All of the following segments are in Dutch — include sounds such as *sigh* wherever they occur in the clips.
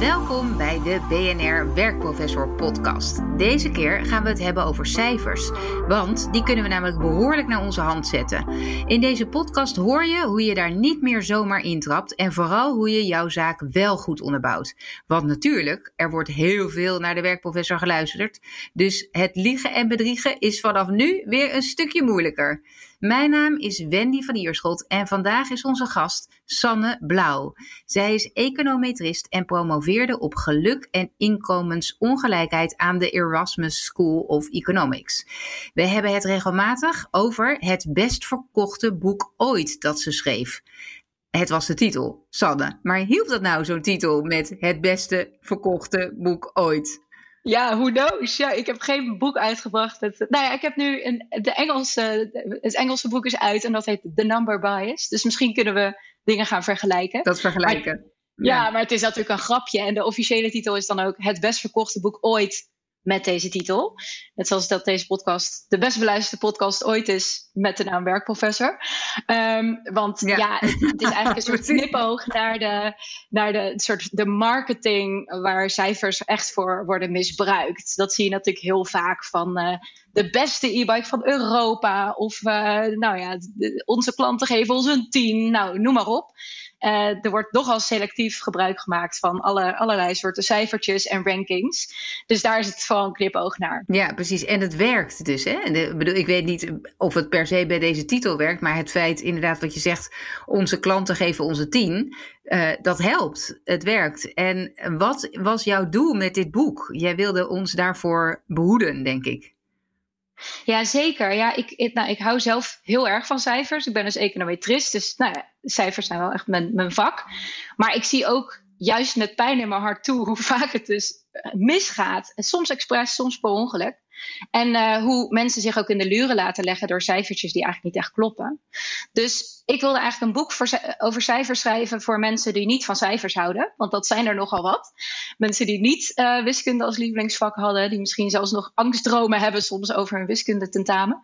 Welkom bij de BNR Werkprofessor podcast. Deze keer gaan we het hebben over cijfers, want die kunnen we namelijk behoorlijk naar onze hand zetten. In deze podcast hoor je hoe je daar niet meer zomaar intrapt en vooral hoe je jouw zaak wel goed onderbouwt. Want natuurlijk, er wordt heel veel naar de werkprofessor geluisterd, dus het liegen en bedriegen is vanaf nu weer een stukje moeilijker. Mijn naam is Wendy van Ierschot en vandaag is onze gast Sanne Blauw. Zij is econometrist en promoveerde op geluk en inkomensongelijkheid aan de Erasmus School of Economics. We hebben het regelmatig over het best verkochte boek ooit dat ze schreef. Het was de titel, Sanne. Maar hielp dat nou zo'n titel met het beste verkochte boek ooit? Ja, who knows? Ja, ik heb geen boek uitgebracht. Het, nou ja, ik heb nu een, de Engelse, het Engelse boek is uit en dat heet The Number Bias. Dus misschien kunnen we dingen gaan vergelijken. Dat vergelijken. ja, maar het is natuurlijk een grapje. En de officiële titel is dan ook het best verkochte boek ooit met deze titel. Net zoals dat deze podcast de best beluisterde podcast ooit is met de naam Werkprofessor. Um, want ja, het, het, is eigenlijk een *laughs* soort knipoog naar de, naar de, soort de marketing waar cijfers echt voor worden misbruikt. Dat zie je natuurlijk heel vaak van uh, de beste e-bike van Europa. Of uh, nou ja, onze klanten geven ons een 10. Nou, noem maar op. Uh, er wordt nogal selectief gebruik gemaakt van alle, allerlei soorten cijfertjes en rankings. Dus daar is het gewoon knipoog naar. Ja, precies. En het werkt dus. Hè? Ik weet niet of het per se bij deze titel werkt, maar het feit inderdaad wat je zegt, onze klanten geven onze tien, uh, dat helpt. Het werkt. En wat was jouw doel met dit boek? Jij wilde ons daarvoor behoeden, denk ik. Ja, zeker. Ja, ik, nou, ik hou zelf heel erg van cijfers. Ik ben dus econometrist, dus nou ja, cijfers zijn wel echt mijn, mijn vak. Maar ik zie ook juist met pijn in mijn hart toe *laughs* hoe vaak het dus eh, misgaat. Soms expres, soms per ongeluk. En uh, hoe mensen zich ook in de luren laten leggen door cijfertjes die eigenlijk niet echt kloppen. Dus ik wilde eigenlijk een boek voor, over cijfers schrijven voor mensen die niet van cijfers houden. Want dat zijn er nogal wat. Mensen die niet uh, wiskunde als lievelingsvak hadden. Die misschien zelfs nog angstdromen hebben soms over hun wiskunde tentamen.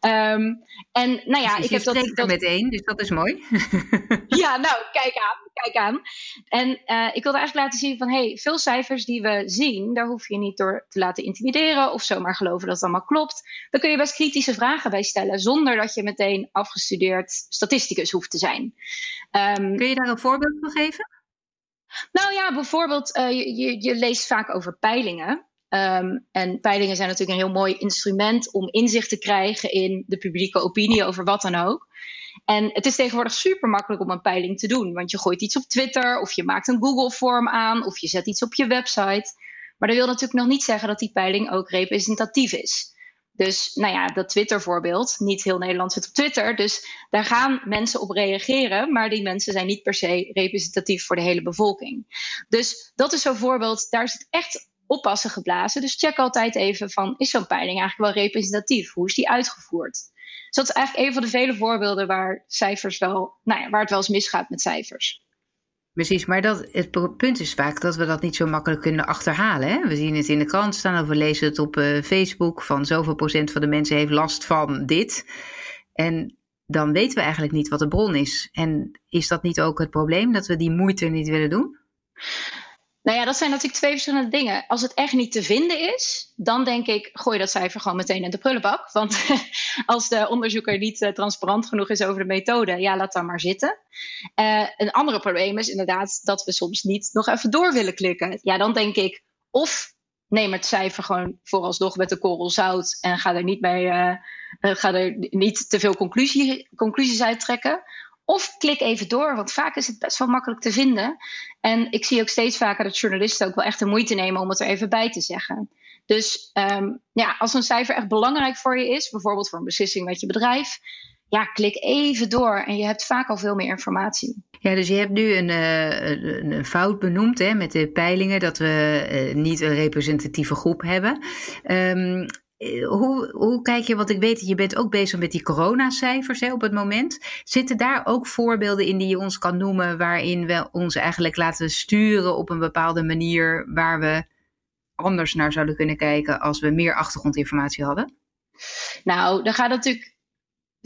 Um, en nou ja, dus ik heb dat, dat met één, dus dat is mooi. *laughs* ja, nou, kijk aan. Kijk aan. En uh, ik wilde eigenlijk laten zien van hey, veel cijfers die we zien, daar hoef je niet door te laten intimideren of zomaar geloven dat het allemaal klopt. Dan kun je best kritische vragen bij stellen, zonder dat je meteen afgestudeerd statisticus hoeft te zijn. Um, Kun je daar een voorbeeld van geven? Nou ja, bijvoorbeeld, uh, je, je, je, leest vaak over peilingen. Um, en peilingen zijn natuurlijk een heel mooi instrument om inzicht te krijgen in de publieke opinie over wat dan ook. En het is tegenwoordig super makkelijk om een peiling te doen, want je gooit iets op Twitter of je maakt een Google-vorm aan of je zet iets op je website. Maar dat wil natuurlijk nog niet zeggen dat die peiling ook representatief is. Dus nou ja, dat Twitter-voorbeeld, niet heel Nederland zit op Twitter, dus daar gaan mensen op reageren, maar die mensen zijn niet per se representatief voor de hele bevolking. Dus dat is zo'n voorbeeld, daar het echt oppassen geblazen. Dus check altijd even van, is zo'n peiling eigenlijk wel representatief? Hoe is die uitgevoerd? Dus dat is eigenlijk een van de vele voorbeelden waar cijfers wel, nou ja, waar het wel eens misgaat met cijfers. Precies, maar dat, het punt is vaak dat we dat niet zo makkelijk kunnen achterhalen. Hè? We zien het in de krant staan of we lezen het op uh, Facebook van zoveel procent van de mensen heeft last van dit. En dan weten we eigenlijk niet wat de bron is. En is dat niet ook het probleem dat we die moeite niet willen doen? Nou ja, dat zijn natuurlijk twee verschillende dingen. Als het echt niet te vinden is, dan denk ik, gooi dat cijfer gewoon meteen in de prullenbak. Want *laughs* als de onderzoeker niet uh, transparant genoeg is over de methode, ja, laat dan maar zitten. Uh, een andere probleem is inderdaad dat we soms niet nog even door willen klikken. Ja, dan denk ik, of neem het cijfer gewoon vooralsnog met een korrel zout en ga er niet, mee, uh, ga er niet te veel conclusie, conclusies uit trekken. Of klik even door, want vaak is het best wel makkelijk te vinden. En ik zie ook steeds vaker dat journalisten ook wel echt de moeite nemen om het er even bij te zeggen. Dus um, ja, als een cijfer echt belangrijk voor je is, bijvoorbeeld voor een beslissing met je bedrijf, ja, klik even door en je hebt vaak al veel meer informatie. Ja, dus je hebt nu een, uh, een fout benoemd hè, met de peilingen dat we uh, niet een representatieve groep hebben. Um, hoe, hoe kijk je, want ik weet dat je bent ook bezig met die coronacijfers hè, op het moment. Zitten daar ook voorbeelden in die je ons kan noemen waarin we ons eigenlijk laten sturen op een bepaalde manier waar we anders naar zouden kunnen kijken als we meer achtergrondinformatie hadden? Nou, dan gaat natuurlijk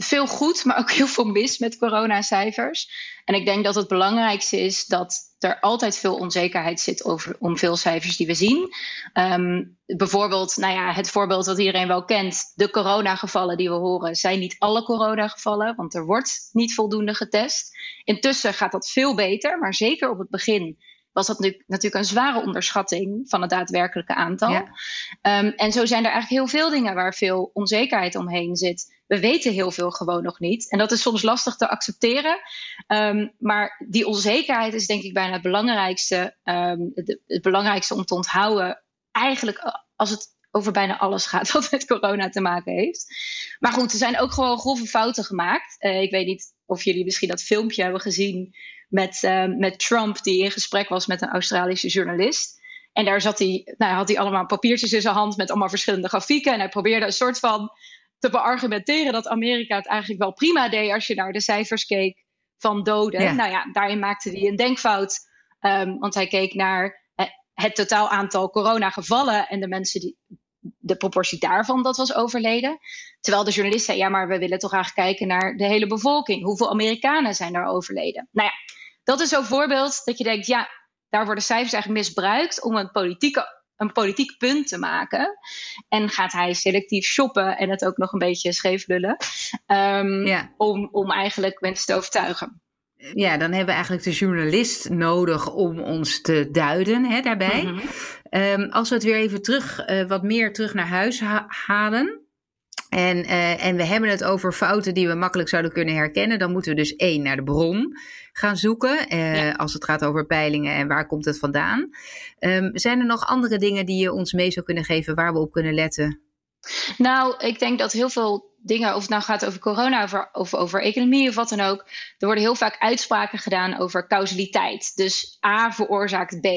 veel goed, maar ook *laughs* heel veel mis met coronacijfers. En ik denk dat het belangrijkste is dat er altijd veel onzekerheid zit over, om veel cijfers die we zien. Ehm, bijvoorbeeld, nou ja, het voorbeeld dat iedereen wel kent, de coronagevallen die we horen, zijn niet alle coronagevallen, want er wordt niet voldoende getest. Intussen gaat dat veel beter, maar zeker op het begin was dat nu, natuurlijk een zware onderschatting van het daadwerkelijke aantal. Ehm, en zo zijn er eigenlijk heel veel dingen waar veel onzekerheid omheen zit. We weten heel veel gewoon nog niet. En dat is soms lastig te accepteren. Ehm, maar die onzekerheid is denk ik bijna het belangrijkste, um, het belangrijkste om te onthouden. Eigenlijk als het over bijna alles gaat *laughs* wat met corona te maken heeft. Maar goed, er zijn ook gewoon grove fouten gemaakt. Uh, ik weet niet of jullie misschien dat filmpje hebben gezien met, uh, met Trump, die in gesprek was met een Australische journalist. En daar zat hij, nou, had hij allemaal papiertjes in zijn hand met allemaal verschillende grafieken. En hij probeerde een soort van te beargumenteren dat Amerika het eigenlijk wel prima deed als je naar de cijfers keek van doden. Nou ja, daarin maakte hij een denkfout. Um, want hij keek naar het totaal aantal coronagevallen en de mensen die. De proportie daarvan dat was overleden. Terwijl de journalist zei: Ja, maar we willen toch eigenlijk kijken naar de hele bevolking. Hoeveel Amerikanen zijn er overleden? Nou ja, dat is zo'n voorbeeld dat je denkt: Ja, daar worden cijfers eigenlijk misbruikt om een politieke een politiek punt te maken. En gaat hij selectief shoppen en het ook nog een beetje scheef lullen. Um, om, om eigenlijk mensen te overtuigen. Ja, dan hebben we eigenlijk de journalist nodig om ons te duiden hè, daarbij. Mhm. Ehm, als we het weer even terug, uh, wat meer terug naar huis halen. En, uh, en we hebben het over fouten die we makkelijk zouden kunnen herkennen. Dan moeten we dus één naar de bron gaan zoeken. Uh, Als het gaat over peilingen en waar komt het vandaan. Um, zijn er nog andere dingen die je ons mee zou kunnen geven waar we op kunnen letten? Nou, ik denk dat heel veel dingen, of het nou gaat over corona over, of over economie of wat dan ook, er worden heel vaak uitspraken gedaan over causaliteit. Dus A veroorzaakt B.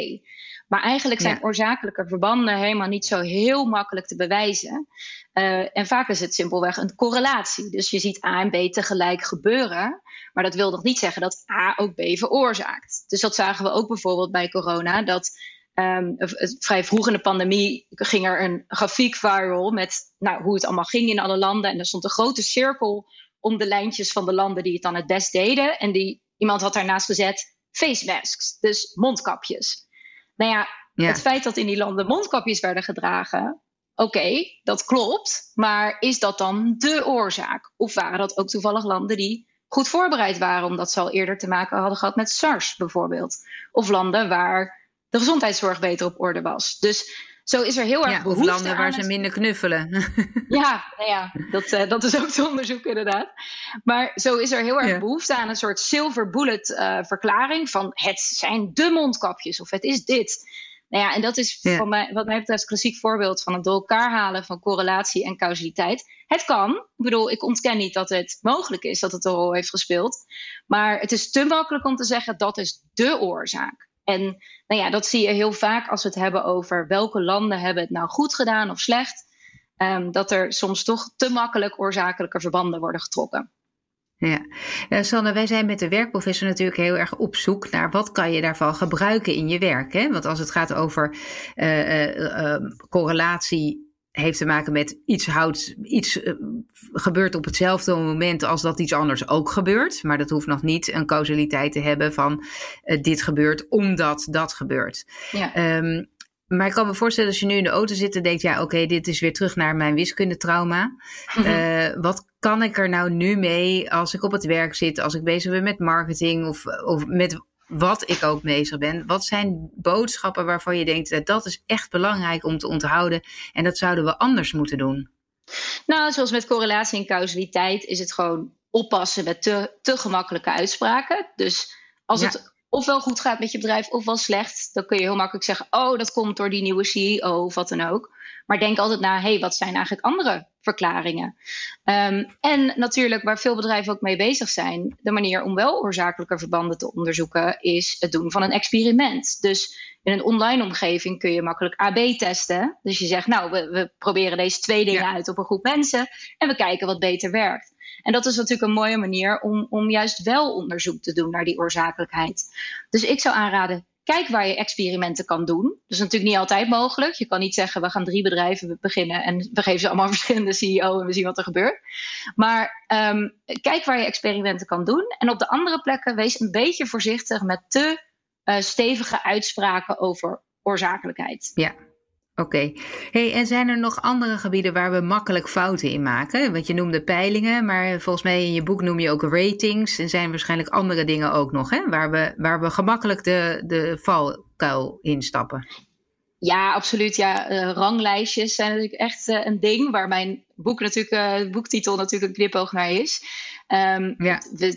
Maar eigenlijk zijn oorzakelijke verbanden helemaal niet zo heel makkelijk te bewijzen. Uh, en vaak is het simpelweg een correlatie. Dus je ziet A en B tegelijk gebeuren. Maar dat wil nog niet zeggen dat A ook B veroorzaakt. Dus dat zagen we ook bijvoorbeeld bij corona. Dat um, vrij vroeg in de pandemie ging er een grafiek viral met nou, hoe het allemaal ging in alle landen. En er stond een grote cirkel om de lijntjes van de landen die het dan het best deden. En die, iemand had daarnaast gezet face masks, dus mondkapjes. Nou ja, het feit dat in die landen mondkapjes werden gedragen, oké, dat klopt. Maar is dat dan de oorzaak? Of waren dat ook toevallig landen die goed voorbereid waren, omdat ze al eerder te maken hadden gehad met SARS bijvoorbeeld? Of landen waar de gezondheidszorg beter op orde was. Dus zo is er heel erg ja, behoefte landen waar ze minder knuffelen. *laughs* Ja, nou ja dat, uh, dat is ook te onderzoeken inderdaad. Maar zo is er heel erg behoefte aan een soort silver bullet uh, verklaring van het zijn de mondkapjes of het is dit. Nou ja, en dat is van mij, wat mij betreft een klassiek voorbeeld van het door elkaar halen van correlatie en causaliteit. Het kan. Ik bedoel, ik ontken niet dat het mogelijk is dat het een rol heeft gespeeld. Maar het is te makkelijk om te zeggen dat is de oorzaak. En nou ja, dat zie je heel vaak als we het hebben over welke landen hebben het nou goed gedaan of slecht. Um, dat er soms toch te makkelijk oorzakelijke verbanden worden getrokken. Ja, uh, Sanne, wij zijn met de werkprofessor natuurlijk heel erg op zoek naar wat kan je daarvan gebruiken in je werk. Hè? Want als het gaat over uh, uh, correlatie heeft te maken met iets, houdt, iets uh, gebeurt op hetzelfde moment als dat iets anders ook gebeurt. Maar dat hoeft nog niet een causaliteit te hebben van uh, dit gebeurt omdat dat gebeurt. Ja. Um, maar ik kan me voorstellen als je nu in de auto zit en denkt, ja oké, okay, dit is weer terug naar mijn wiskundetrauma. uh, wat kan ik er nou nu mee als ik op het werk zit, als ik bezig ben met marketing of, of met wat ik ook bezig ben. Wat zijn boodschappen waarvan je denkt dat dat is echt belangrijk om te onthouden en dat zouden we anders moeten doen? Nou, zoals met correlatie en causaliteit is het gewoon oppassen met te, te gemakkelijke uitspraken. Dus als het ofwel goed gaat met je bedrijf ofwel slecht, dan kun je heel makkelijk zeggen: Oh, dat komt door die nieuwe CEO of wat dan ook. Maar denk altijd na: hey, wat zijn eigenlijk andere verklaringen? Um, en natuurlijk, waar veel bedrijven ook mee bezig zijn, de manier om wel oorzakelijke verbanden te onderzoeken, is het doen van een experiment. Dus in een online omgeving kun je makkelijk AB testen. Dus je zegt: Nou, we, we proberen deze twee dingen uit op een groep mensen en we kijken wat beter werkt. En dat is natuurlijk een mooie manier om, om juist wel onderzoek te doen naar die oorzakelijkheid. Dus ik zou aanraden, kijk waar je experimenten kan doen. Dat is natuurlijk niet altijd mogelijk. Je kan niet zeggen, we gaan drie bedrijven beginnen en we geven ze allemaal *laughs* verschillende CEO en we zien wat er gebeurt. Maar ehm, kijk waar je experimenten kan doen. En op de andere plekken wees een beetje voorzichtig met te uh, stevige uitspraken over oorzakelijkheid. Ja, Oké. Hey, en zijn er nog andere gebieden waar we makkelijk fouten in maken? Want je noemde peilingen, maar volgens mij in je boek noem je ook ratings. En zijn waarschijnlijk andere dingen ook nog, hè? Waar we, waar we gemakkelijk de, de valkuil instappen. Ja, absoluut. Ja, uh, ranglijstjes zijn natuurlijk echt uh, een ding waar mijn boek natuurlijk, uh, boektitel natuurlijk een knipoog naar is. Um, ja. Nou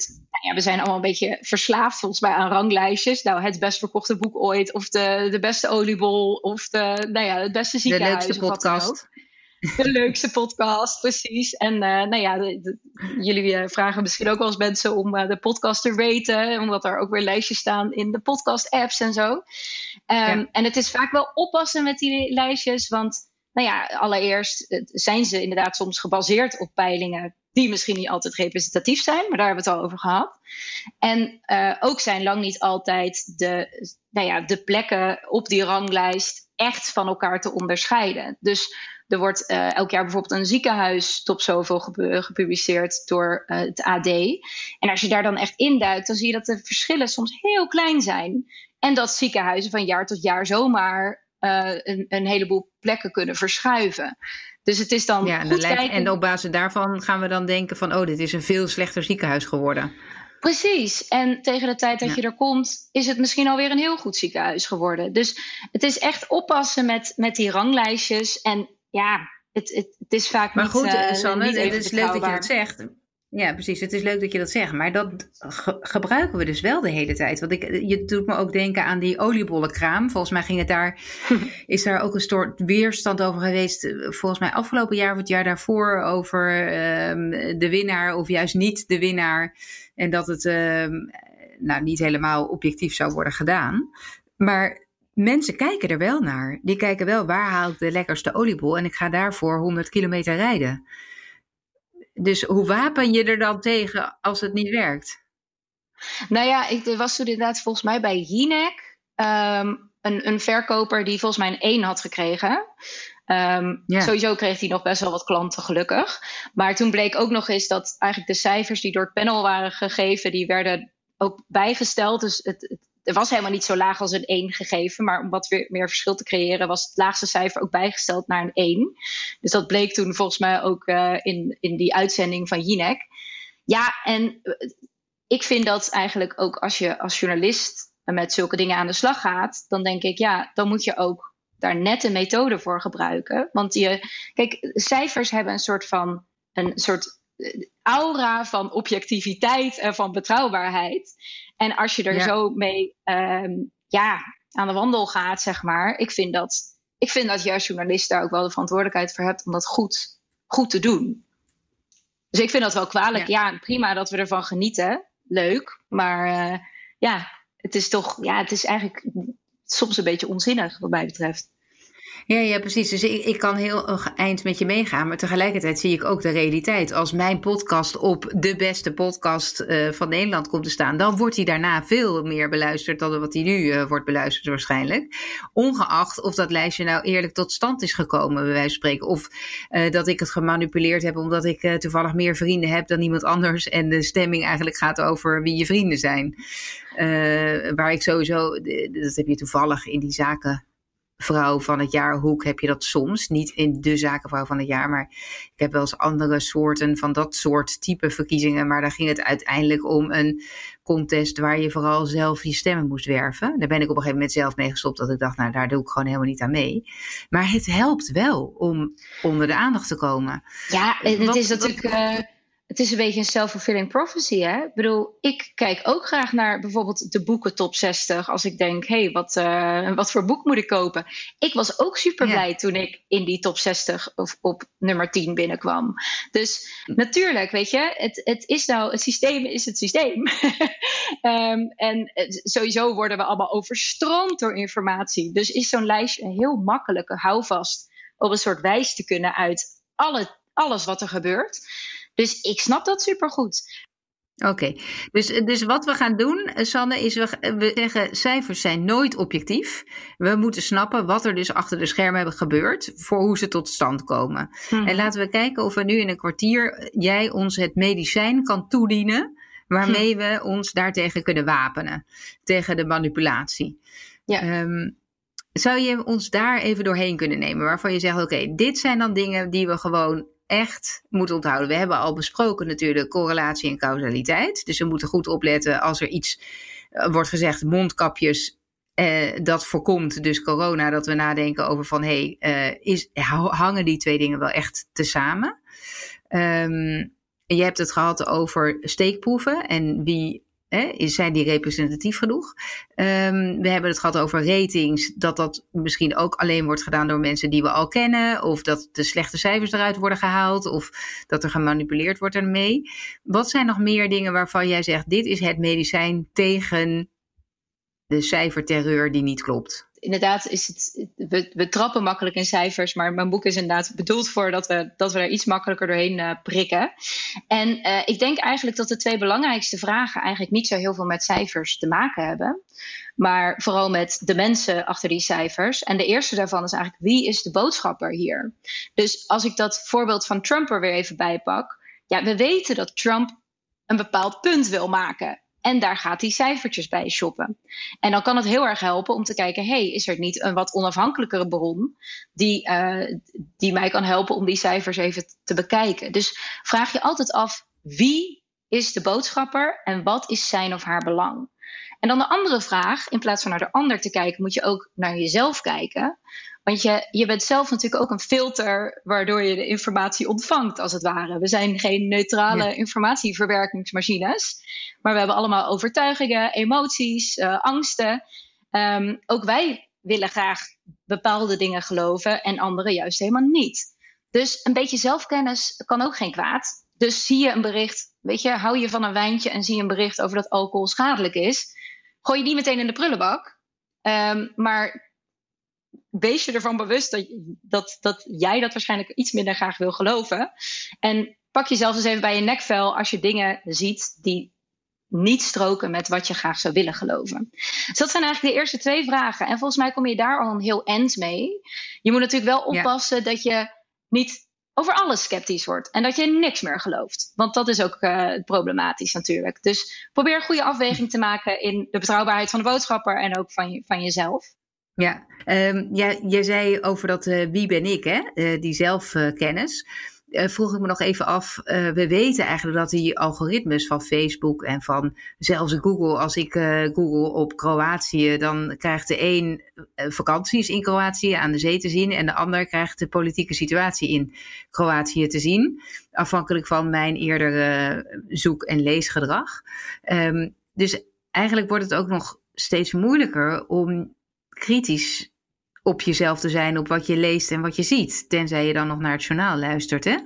ja, we zijn allemaal een beetje verslaafd volgens mij aan ranglijstjes. Nou, het best verkochte boek ooit, of de, de beste oliebol, of de, nou ja, het beste ziekenhuis. De leukste podcast. De leukste podcast, precies. En uh, nou ja, de, jullie uh, vragen misschien ook wel eens mensen om uh, de podcast te raten, omdat er ook weer lijstjes staan in de podcast-apps en zo. Um, ja. En het is vaak wel oppassen met die lijstjes, want nou ja, allereerst zijn ze inderdaad soms gebaseerd op peilingen die misschien niet altijd representatief zijn, maar daar hebben we het al over gehad. En uh, ook zijn lang niet altijd de, nou ja, de plekken op die ranglijst echt van elkaar te onderscheiden. Dus er wordt uh, elk jaar bijvoorbeeld een ziekenhuis top zoveel gepubliceerd door uh, het AD. En als je daar dan echt induikt, dan zie je dat de verschillen soms heel klein zijn. En dat ziekenhuizen van jaar tot jaar zomaar een, een heleboel plekken kunnen verschuiven. Dus het is dan. Ja, en, en op basis daarvan gaan we dan denken: van oh, dit is een veel slechter ziekenhuis geworden. Precies. En tegen de tijd dat je er komt, is het misschien alweer een heel goed ziekenhuis geworden. Dus het is echt oppassen met, met die ranglijstjes. En ja, het, het, het is vaak maar niet. Goed, uh, Sanne, het is leuk dat je dat zegt. Ja, precies. Het is leuk dat je dat zegt. Maar dat gebruiken we dus wel de hele tijd. Want ik, je doet me ook denken aan die oliebollenkraam. Volgens mij ging het daar, *laughs* is daar ook een soort weerstand over geweest. Volgens mij afgelopen jaar of het jaar daarvoor over um, de winnaar of juist niet de winnaar. En dat het um, nou, niet helemaal objectief zou worden gedaan. Maar mensen kijken er wel naar. Die kijken wel waar haal ik de lekkerste oliebol en ik ga daarvoor 100 kilometer rijden. Dus hoe wapen je er dan tegen als het niet werkt? Nou ja, ik was toen inderdaad volgens mij bij Jinek um, een, een verkoper die volgens mij een 1 had gekregen. Um, ja. Sowieso kreeg hij nog best wel wat klanten, gelukkig. Maar toen bleek ook nog eens dat eigenlijk de cijfers die door het panel waren gegeven, die werden ook bijgesteld. Dus het, het er was helemaal niet zo laag als een 1 gegeven. Maar om wat weer meer verschil te creëren, was het laagste cijfer ook bijgesteld naar een 1. Dus dat bleek toen volgens mij ook uh, in, in die uitzending van Jinek. Ja, en ik vind dat eigenlijk ook als je als journalist met zulke dingen aan de slag gaat, dan denk ik, ja, dan moet je ook daar net een methode voor gebruiken. Want je, kijk, cijfers hebben een soort van een soort aura van objectiviteit en van betrouwbaarheid. En als je er zo mee um, ja, aan de wandel gaat, zeg maar, ik vind dat, ik vind dat je als journalist daar ook wel de verantwoordelijkheid voor hebt om dat goed, goed te doen. Dus ik vind dat wel kwalijk. Ja, ja prima dat we ervan genieten. Leuk. Maar uh, ja, het is toch, ja, het is eigenlijk soms een beetje onzinnig wat mij betreft. Ja, ja, precies. Dus ik, kan heel eind met je meegaan. Maar tegelijkertijd zie ik ook de realiteit. Als mijn podcast op de beste podcast uh, van Nederland komt te staan, dan wordt hij daarna veel meer beluisterd dan wat hij nu uh, wordt beluisterd waarschijnlijk. Ongeacht of dat lijstje nou eerlijk tot stand is gekomen, bij wijze van spreken. Of dat ik het gemanipuleerd heb omdat ik toevallig meer vrienden heb dan iemand anders. En de stemming eigenlijk gaat over wie je vrienden zijn. waar ik sowieso, dat heb je toevallig in die zaken vrouw van het jaar hoek heb je dat soms. Niet in de zakenvrouw van het jaar, maar ik heb wel eens andere soorten van dat soort type verkiezingen. Maar daar ging het uiteindelijk om een contest waar je vooral zelf je stemmen moest werven. Daar ben ik op een gegeven moment zelf mee gestopt, dat ik dacht, nou daar doe ik gewoon helemaal niet aan mee. Maar het helpt wel om onder de aandacht te komen. Ja, het wat, is natuurlijk... Wat, uh het is een beetje een self-fulfilling prophecy. Hè? Ik bedoel, ik kijk ook graag naar bijvoorbeeld de boeken top 60. Als ik denk, hé, hey, wat, uh, wat voor boek moet ik kopen? Ik was ook super blij ja. toen ik in die top 60 of op nummer 10 binnenkwam. Dus natuurlijk, weet je, het, het is nou, het systeem is het systeem. um, *laughs* en sowieso worden we allemaal overstroomd door informatie. Dus is zo'n lijstje een heel makkelijke houvast om een soort wijs te kunnen uit alle, alles wat er gebeurt. Dus ik snap dat supergoed. Oké, dus, dus wat we gaan doen, Sanne, is we, we zeggen cijfers zijn nooit objectief. We moeten snappen wat er dus achter de schermen hebben gebeurd voor hoe ze tot stand komen. Hmm. En laten we kijken of we nu in een kwartier jij ons het medicijn kan toedienen waarmee hm. we ons daartegen kunnen wapenen, tegen de manipulatie. Ja. Um, zou je ons daar even doorheen kunnen nemen, waarvan je zegt: oké, dit zijn dan dingen die we gewoon echt moeten onthouden. We hebben al besproken natuurlijk correlatie en causaliteit. Dus we moeten goed opletten als er iets uh, wordt gezegd, mondkapjes. Uh, dat voorkomt dus corona, dat we nadenken over van hé, hey, uh, is, hangen die twee dingen wel echt tezamen? Um, je hebt het gehad over steekproeven en wie Hè, zijn die representatief genoeg? Um, we hebben het gehad over ratings, dat dat misschien ook alleen wordt gedaan door mensen die we al kennen, of dat de slechte cijfers eruit worden gehaald, of dat er gemanipuleerd wordt ermee. Wat zijn nog meer dingen waarvan jij zegt: dit is het medicijn tegen de cijferterreur die niet klopt? Inderdaad is het, we, trappen makkelijk in cijfers, maar mijn boek is inderdaad bedoeld voor dat we, dat we er iets makkelijker doorheen uh, prikken. En uh, ik denk eigenlijk dat de twee belangrijkste vragen eigenlijk niet zo heel veel met cijfers te maken hebben, maar vooral met de mensen achter die cijfers. En de eerste daarvan is eigenlijk wie is de boodschapper hier? Dus als ik dat voorbeeld van Trump er weer even bij pak, ja, we weten dat Trump een bepaald punt wil maken. En daar gaat hij cijfertjes bij shoppen. En dan kan het heel erg helpen om te kijken: hey, is er niet een wat onafhankelijkere bron die, uh, die mij kan helpen om die cijfers even te bekijken? Dus vraag je altijd af: wie is de boodschapper en wat is zijn of haar belang? En dan de andere vraag, in plaats van naar de ander te kijken, moet je ook naar jezelf kijken. Want je, je bent zelf natuurlijk ook een filter waardoor je de informatie ontvangt, als het ware. We zijn geen neutrale informatieverwerkingsmachines, maar we hebben allemaal overtuigingen, emoties, uh, angsten. Um, ook wij willen graag bepaalde dingen geloven en anderen juist helemaal niet. Dus een beetje zelfkennis kan ook geen kwaad. Dus zie je een bericht, weet je, hou je van een wijntje en zie je een bericht over dat alcohol schadelijk is, gooi je die meteen in de prullenbak. Um, maar wees je ervan bewust dat, dat, dat jij dat waarschijnlijk iets minder graag wil geloven. En pak jezelf eens even bij je nekvel als je dingen ziet die niet stroken met wat je graag zou willen geloven. Dus dat zijn eigenlijk de eerste twee vragen. En volgens mij kom je daar al een heel eind mee. Je moet natuurlijk wel oppassen dat je niet over alles sceptisch wordt en dat je niks meer gelooft. Want dat is ook uh, problematisch natuurlijk. Dus probeer een goede afweging te maken in de betrouwbaarheid van de boodschapper en ook van, je, van jezelf. Ja, um, ja, jij zei over dat uh, wie ben ik, hè? Uh, die zelfkennis. Uh, vroeg ik me nog even af. we weten eigenlijk dat die algoritmes van Facebook en van zelfs Google, als ik Google op Kroatië, dan krijgt de een vakanties in Kroatië aan de zee te zien en de ander krijgt de politieke situatie in Kroatië te zien. Afhankelijk van mijn eerdere zoek- en leesgedrag. Um, dus eigenlijk wordt het ook nog steeds moeilijker om kritisch op jezelf te zijn, op wat je leest en wat je ziet. Tenzij je dan nog naar het journaal luistert, hè?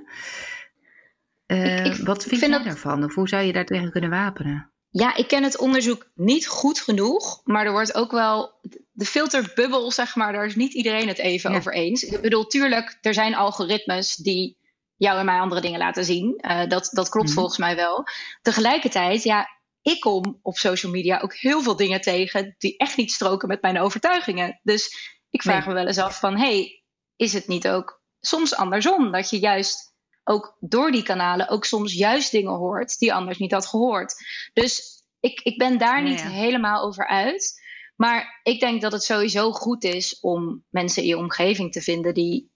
Uh, wat vind, vind jij daarvan? Of hoe zou je daar tegen kunnen wapenen? Ja, ik ken het onderzoek niet goed genoeg. Maar er wordt ook wel. De filterbubbel, zeg maar, daar is niet iedereen het even over eens. Ik bedoel, tuurlijk, er zijn algoritmes die jou en mij andere dingen laten zien. Uh, dat, dat klopt mhm. volgens mij wel. Tegelijkertijd, ja, ik kom op social media ook heel veel dingen tegen die echt niet stroken met mijn overtuigingen. Dus ik vraag me wel eens af van, hey, is het niet ook soms andersom? Dat je juist ook door die kanalen ook soms juist dingen hoort die anders niet had gehoord. Dus ik, ik ben daar niet helemaal over uit. Maar ik denk dat het sowieso goed is om mensen in je omgeving te vinden die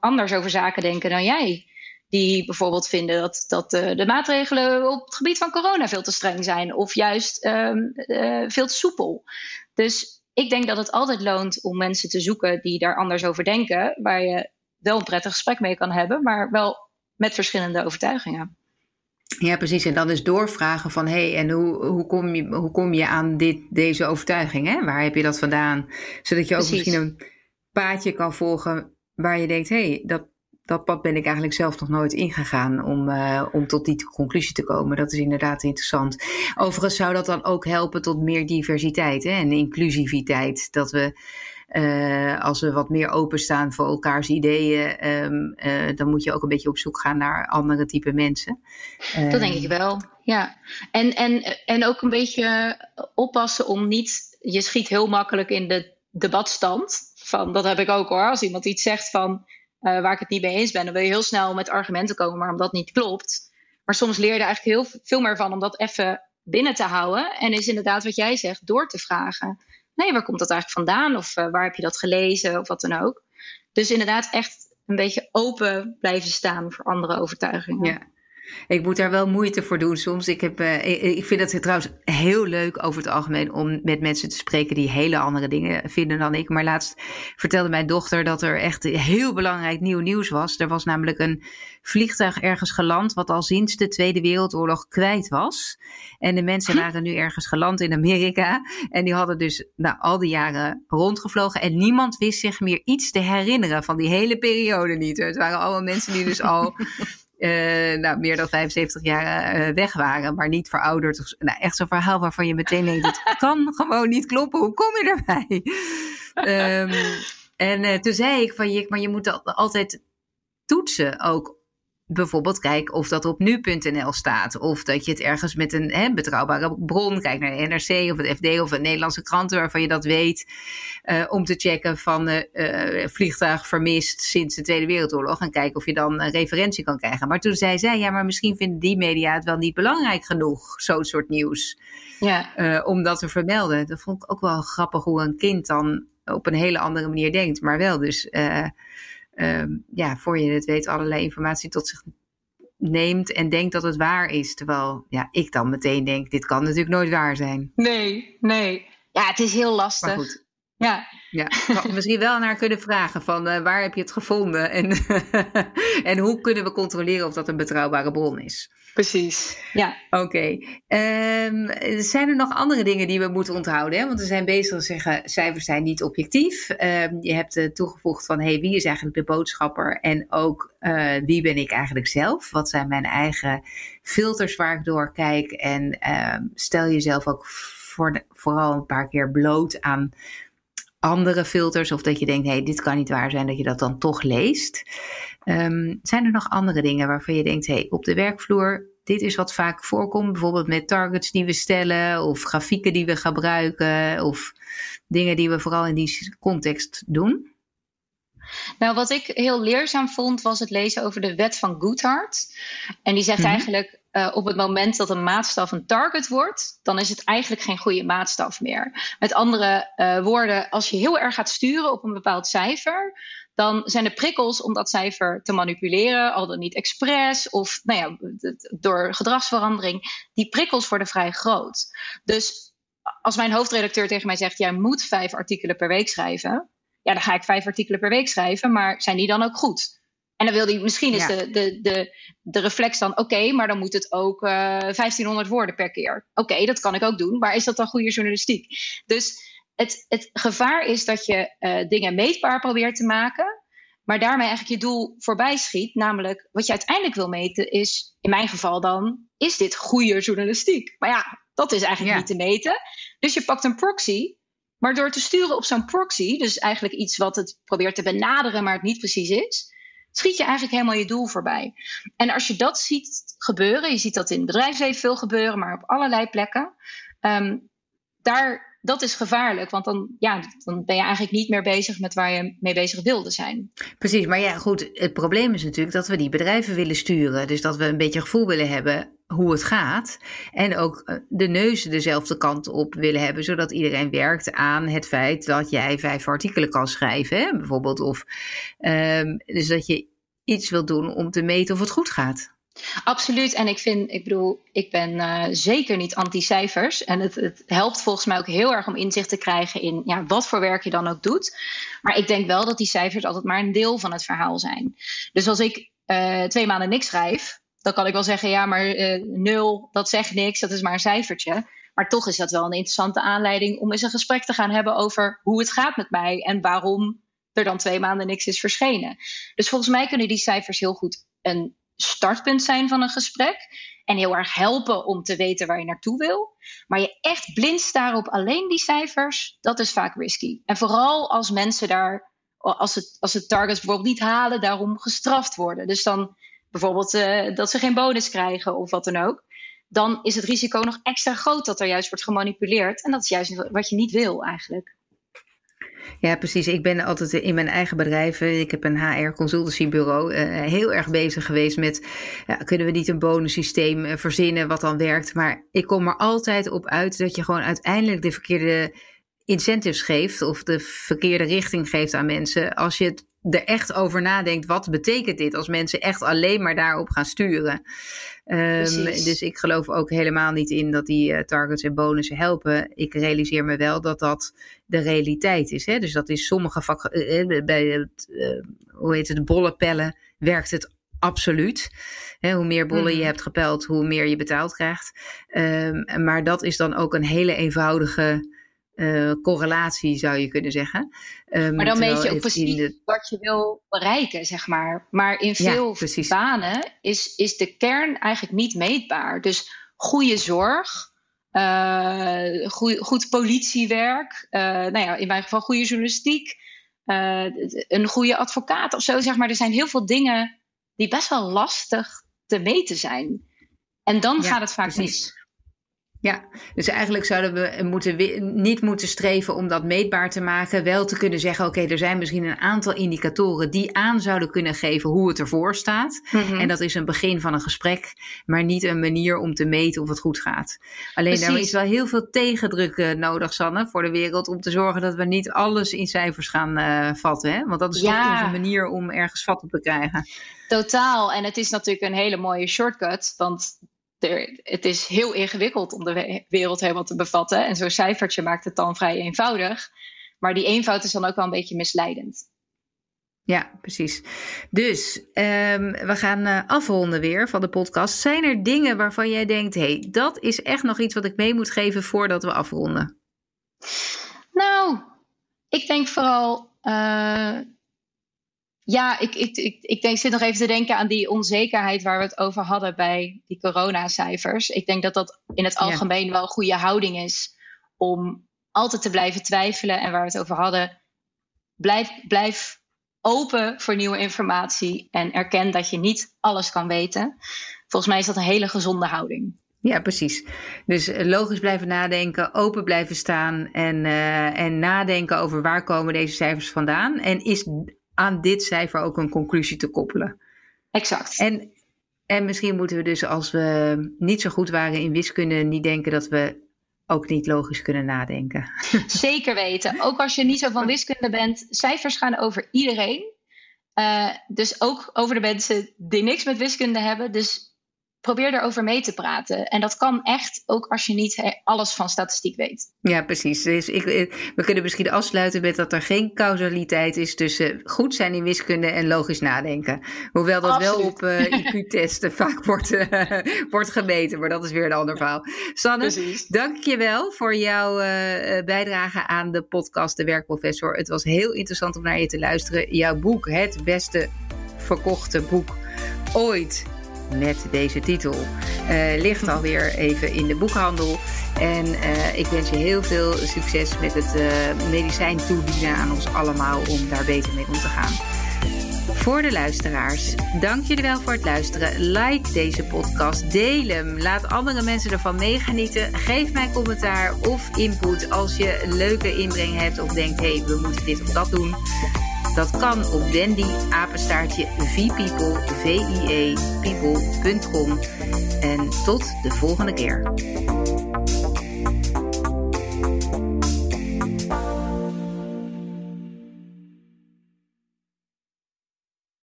anders over zaken denken dan jij die bijvoorbeeld vinden dat, dat de, de, maatregelen op het gebied van corona veel te streng zijn of juist um, uh, veel te soepel. Dus ik denk dat het altijd loont om mensen te zoeken die daar anders over denken, waar je wel een prettig gesprek mee kan hebben, maar wel met verschillende overtuigingen. Ja, precies. En dan is doorvragen van, hé, hey, en hoe, hoe, kom je, hoe kom je aan dit, deze overtuiging? Hè? Waar heb je dat vandaan? Zodat je ook misschien een paadje kan volgen waar je denkt, hé, hey, dat, dat pad ben ik eigenlijk zelf nog nooit ingegaan om, uh, om tot die conclusie te komen. Dat is inderdaad interessant. Overigens zou dat dan ook helpen tot meer diversiteit hè, en inclusiviteit. Dat we als we wat meer openstaan voor elkaars ideeën, ehm, dan moet je ook een beetje op zoek gaan naar andere type mensen. dat denk ik wel, ja. En, en, en ook een beetje oppassen om niet, je schiet heel makkelijk in de debatstand. Van, dat heb ik ook hoor. Als iemand iets zegt van uh, waar ik het niet mee eens ben, dan wil je heel snel met argumenten komen waarom dat niet klopt. Maar soms leer je er eigenlijk heel veel meer van om dat even binnen te houden. En is inderdaad wat jij zegt, door te vragen. Nee, waar komt dat eigenlijk vandaan? Of uh, waar heb je dat gelezen? Of wat dan ook. Dus inderdaad echt een beetje open blijven staan voor andere overtuigingen. Ja. Ik moet daar wel moeite voor doen soms. Ik, heb, uh, ik, vind het trouwens heel leuk over het algemeen om met mensen te spreken die hele andere dingen vinden dan ik. Maar laatst vertelde mijn dochter dat er echt heel belangrijk nieuw nieuws was. Er was namelijk een vliegtuig ergens geland wat al sinds de Tweede Wereldoorlog kwijt was. En de mensen hm? waren nu ergens geland in Amerika. En die hadden dus nou, al die jaren rondgevlogen. En niemand wist zich meer iets te herinneren van die hele periode niet. Het waren allemaal mensen die dus al *laughs* uh, nou, meer dan 75 jaar uh, weg waren, maar niet verouderd. Nou, echt zo'n verhaal waarvan je meteen denkt, het *laughs* kan gewoon niet kloppen. Hoe kom je erbij? um, en uh, toen zei ik van, je, maar je moet altijd toetsen ook bijvoorbeeld kijk of dat op nu.nl staat. Of dat je het ergens met een hè, betrouwbare bron, kijk naar de NRC of het FD of een Nederlandse kranten waarvan je dat weet. Uh, om te checken van uh, vliegtuig vermist sinds de Tweede Wereldoorlog. En kijken of je dan een referentie kan krijgen. Maar toen zei zij, ja, maar misschien vinden die media het wel niet belangrijk genoeg, zo'n soort nieuws. Ja. Om dat te vermelden. Dat vond ik ook wel grappig hoe een kind dan op een hele andere manier denkt. Maar wel dus um, ja, voor je het weet allerlei informatie tot zich neemt en denkt dat het waar is. Terwijl ja, ik dan meteen denk, dit kan natuurlijk nooit waar zijn. Nee, nee. Ja, het is heel lastig. Maar goed. Ja. Ja, misschien wel naar kunnen vragen van uh, waar heb je het gevonden en, *laughs* en hoe kunnen we controleren of dat een betrouwbare bron is. Precies, ja. Oké. Okay. Um, zijn er nog andere dingen die we moeten onthouden? Hè? Want we zijn bezig te zeggen, cijfers zijn niet objectief. Um, je hebt uh, toegevoegd van, hey, wie is eigenlijk de boodschapper? En ook, uh, wie ben ik eigenlijk zelf? Wat zijn mijn eigen filters waar ik door kijk? En um, stel jezelf ook voor de, vooral een paar keer bloot aan andere filters of dat je denkt, hé, hey, dit kan niet waar zijn, dat je dat dan toch leest. Um, zijn er nog andere dingen waarvan je denkt, hé, hey, op de werkvloer, dit is wat vaak voorkomt, bijvoorbeeld met targets die we stellen of grafieken die we gebruiken of dingen die we vooral in die context doen? Nou, wat ik heel leerzaam vond, was het lezen over de wet van Goodhart. En die zegt mhm. eigenlijk: uh, op het moment dat een maatstaf een target wordt, dan is het eigenlijk geen goede maatstaf meer. Met andere uh, woorden, als je heel erg gaat sturen op een bepaald cijfer, dan zijn de prikkels om dat cijfer te manipuleren, al dan niet expres of nou ja, door gedragsverandering, die prikkels worden vrij groot. Dus als mijn hoofdredacteur tegen mij zegt: jij moet vijf artikelen per week schrijven, ja, dan ga ik vijf artikelen per week schrijven, maar zijn die dan ook goed? En dan wil hij, misschien is de, de, de, de reflex dan, oké, maar dan moet het ook uh, eh, 1500 woorden per keer. Oké, dat kan ik ook doen, maar is dat dan goede journalistiek? Dus het, het gevaar is dat je uh, dingen meetbaar probeert te maken, maar daarmee eigenlijk je doel voorbij schiet. Namelijk, wat je uiteindelijk wil meten is, in mijn geval dan, is dit goede journalistiek? Maar ja, dat is eigenlijk niet te meten. Dus je pakt een proxy maar door te sturen op zo'n proxy, dus eigenlijk iets wat het probeert te benaderen, maar het niet precies is, schiet je eigenlijk helemaal je doel voorbij. En als je dat ziet gebeuren, je ziet dat in het bedrijfsleven veel gebeuren, maar op allerlei plekken, um, daar, dat is gevaarlijk. Want dan, ja, dan ben je eigenlijk niet meer bezig met waar je mee bezig wilde zijn. Precies, maar ja, goed. Het probleem is natuurlijk dat we die bedrijven willen sturen. Dus dat we een beetje gevoel willen hebben hoe het gaat. En ook eh, de neuzen dezelfde kant op willen hebben, zodat iedereen werkt aan het feit dat jij vijf artikelen kan schrijven, hè, bijvoorbeeld. Of, um, dus dat je iets wil doen om te meten of het goed gaat. Absoluut. En ik vind, ik bedoel, ik ben uh, zeker niet anti-cijfers. En het, het, helpt volgens mij ook heel erg om inzicht te krijgen in ja, wat voor werk je dan ook doet. Maar ik denk wel dat die cijfers altijd maar een deel van het verhaal zijn. Dus als ik uh, twee maanden niks schrijf, dan kan ik wel zeggen, ja, maar uh, nul, dat zegt niks, dat is maar een cijfertje. Maar toch is dat wel een interessante aanleiding om eens een gesprek te gaan hebben over hoe het gaat met mij en waarom er dan twee maanden niks is verschenen. Dus volgens mij kunnen die cijfers heel goed een startpunt zijn van een gesprek. En heel erg helpen om te weten waar je naartoe wil. Maar je echt blind staren op alleen die cijfers, dat is vaak risky. En vooral als mensen daar, als het, als het targets bijvoorbeeld niet halen, daarom gestraft worden. Dus dan bijvoorbeeld uh, dat ze geen bonus krijgen of wat dan ook. Dan is het risico nog extra groot dat er juist wordt gemanipuleerd. En dat is juist wat je niet wil eigenlijk. Ja, precies. Ik ben altijd in mijn eigen bedrijf, ik heb een HR consultancybureau, uh, heel erg bezig geweest met, ja, kunnen we niet een bonussysteem uh, verzinnen wat dan werkt. Maar ik kom er altijd op uit dat je gewoon uiteindelijk de verkeerde incentives geeft of de verkeerde richting geeft aan mensen. Als je het er echt over nadenkt, wat betekent dit als mensen echt alleen maar daarop gaan sturen. Um, dus ik geloof ook helemaal niet in dat die uh, targets en bonussen helpen. Ik realiseer me wel dat dat de realiteit is. Hè? Dus dat is sommige vak, uh, bij het, uh, hoe heet het, bollenpellen werkt het absoluut. He, hoe meer bollen je mhm. hebt gepeld, hoe meer je betaald krijgt. Um, maar dat is dan ook een hele eenvoudige uh, correlatie, zou je kunnen zeggen. Um, maar dan weet je ook precies de... wat je wil bereiken, zeg maar. Maar in veel ja, banen is, is de kern eigenlijk niet meetbaar. Dus goede zorg, uh, goed, goed politiewerk, uh, nou ja, in mijn geval goede journalistiek, een goede advocaat of zo, zeg maar. Er zijn heel veel dingen die best wel lastig te meten zijn. En dan gaat het vaak precies. mis. Ja, dus eigenlijk zouden we moeten, niet moeten streven om dat meetbaar te maken. Wel te kunnen zeggen, oké, er zijn misschien een aantal indicatoren die aan zouden kunnen geven hoe het ervoor staat. Mhm. En dat is een begin van een gesprek, maar niet een manier om te meten of het goed gaat. Alleen Precies. daar is wel heel veel tegendruk uh, nodig, Sanne, voor de wereld. Om te zorgen dat we niet alles in cijfers gaan uh, vatten. Hè? Want dat is ja. toch onze manier om ergens vat op te krijgen. Totaal. En het is natuurlijk een hele mooie shortcut. Want er, het is heel ingewikkeld om de wereld helemaal te bevatten. En zo'n cijfertje maakt het dan vrij eenvoudig. Maar die eenvoud is dan ook wel een beetje misleidend. Ja, precies. Dus um, we gaan uh, afronden weer van de podcast. Zijn er dingen waarvan jij denkt: hé, hey, dat is echt nog iets wat ik mee moet geven voordat we afronden? Nou, ik denk vooral uh, ja, ik, ik, ik, ik denk, zit nog even te denken aan die onzekerheid waar we het over hadden bij die coronacijfers. Ik denk dat dat in het algemeen wel een goede houding is om altijd te blijven twijfelen. En waar we het over hadden, blijf, blijf open voor nieuwe informatie en erken dat je niet alles kan weten. Volgens mij is dat een hele gezonde houding. Ja, precies. Dus logisch blijven nadenken, open blijven staan en, uh, en nadenken over waar komen deze cijfers vandaan. En is aan dit cijfer ook een conclusie te koppelen. Exact. En, en misschien moeten we dus als we niet zo goed waren in wiskunde niet denken dat we ook niet logisch kunnen nadenken. *laughs* Zeker weten. Ook als je niet zo van wiskunde bent, cijfers gaan over iedereen. Uh, dus ook over de mensen die niks met wiskunde hebben. Dus probeer erover mee te praten. En dat kan echt ook als je niet alles van statistiek weet. Ja, precies. Dus ik, eh, we kunnen misschien afsluiten met dat er geen causaliteit is tussen goed zijn in wiskunde en logisch nadenken. Hoewel dat wel op uh, eh, *laughs* IQ-testen vaak wordt, uh, *laughs* wordt gemeten, maar dat is weer een ander verhaal. Sanne, dank je wel voor jouw bijdrage aan de podcast De Werkprofessor. Het was heel interessant om naar je te luisteren. Jouw boek, het beste verkochte boek ooit met deze titel. Uh, ligt alweer even in de boekhandel. En uh, ik wens je heel veel succes met het uh, medicijn toedienen aan ons allemaal om daar beter mee om te gaan. Voor de luisteraars, dank jullie wel voor het luisteren. Like deze podcast, deel hem, laat andere mensen ervan meegenieten. Geef mij commentaar of input als je leuke inbreng hebt of denkt: hé, hey, we moeten dit of dat doen. Dat kan op dandy apenstaartje vpeople, e. En tot de volgende keer.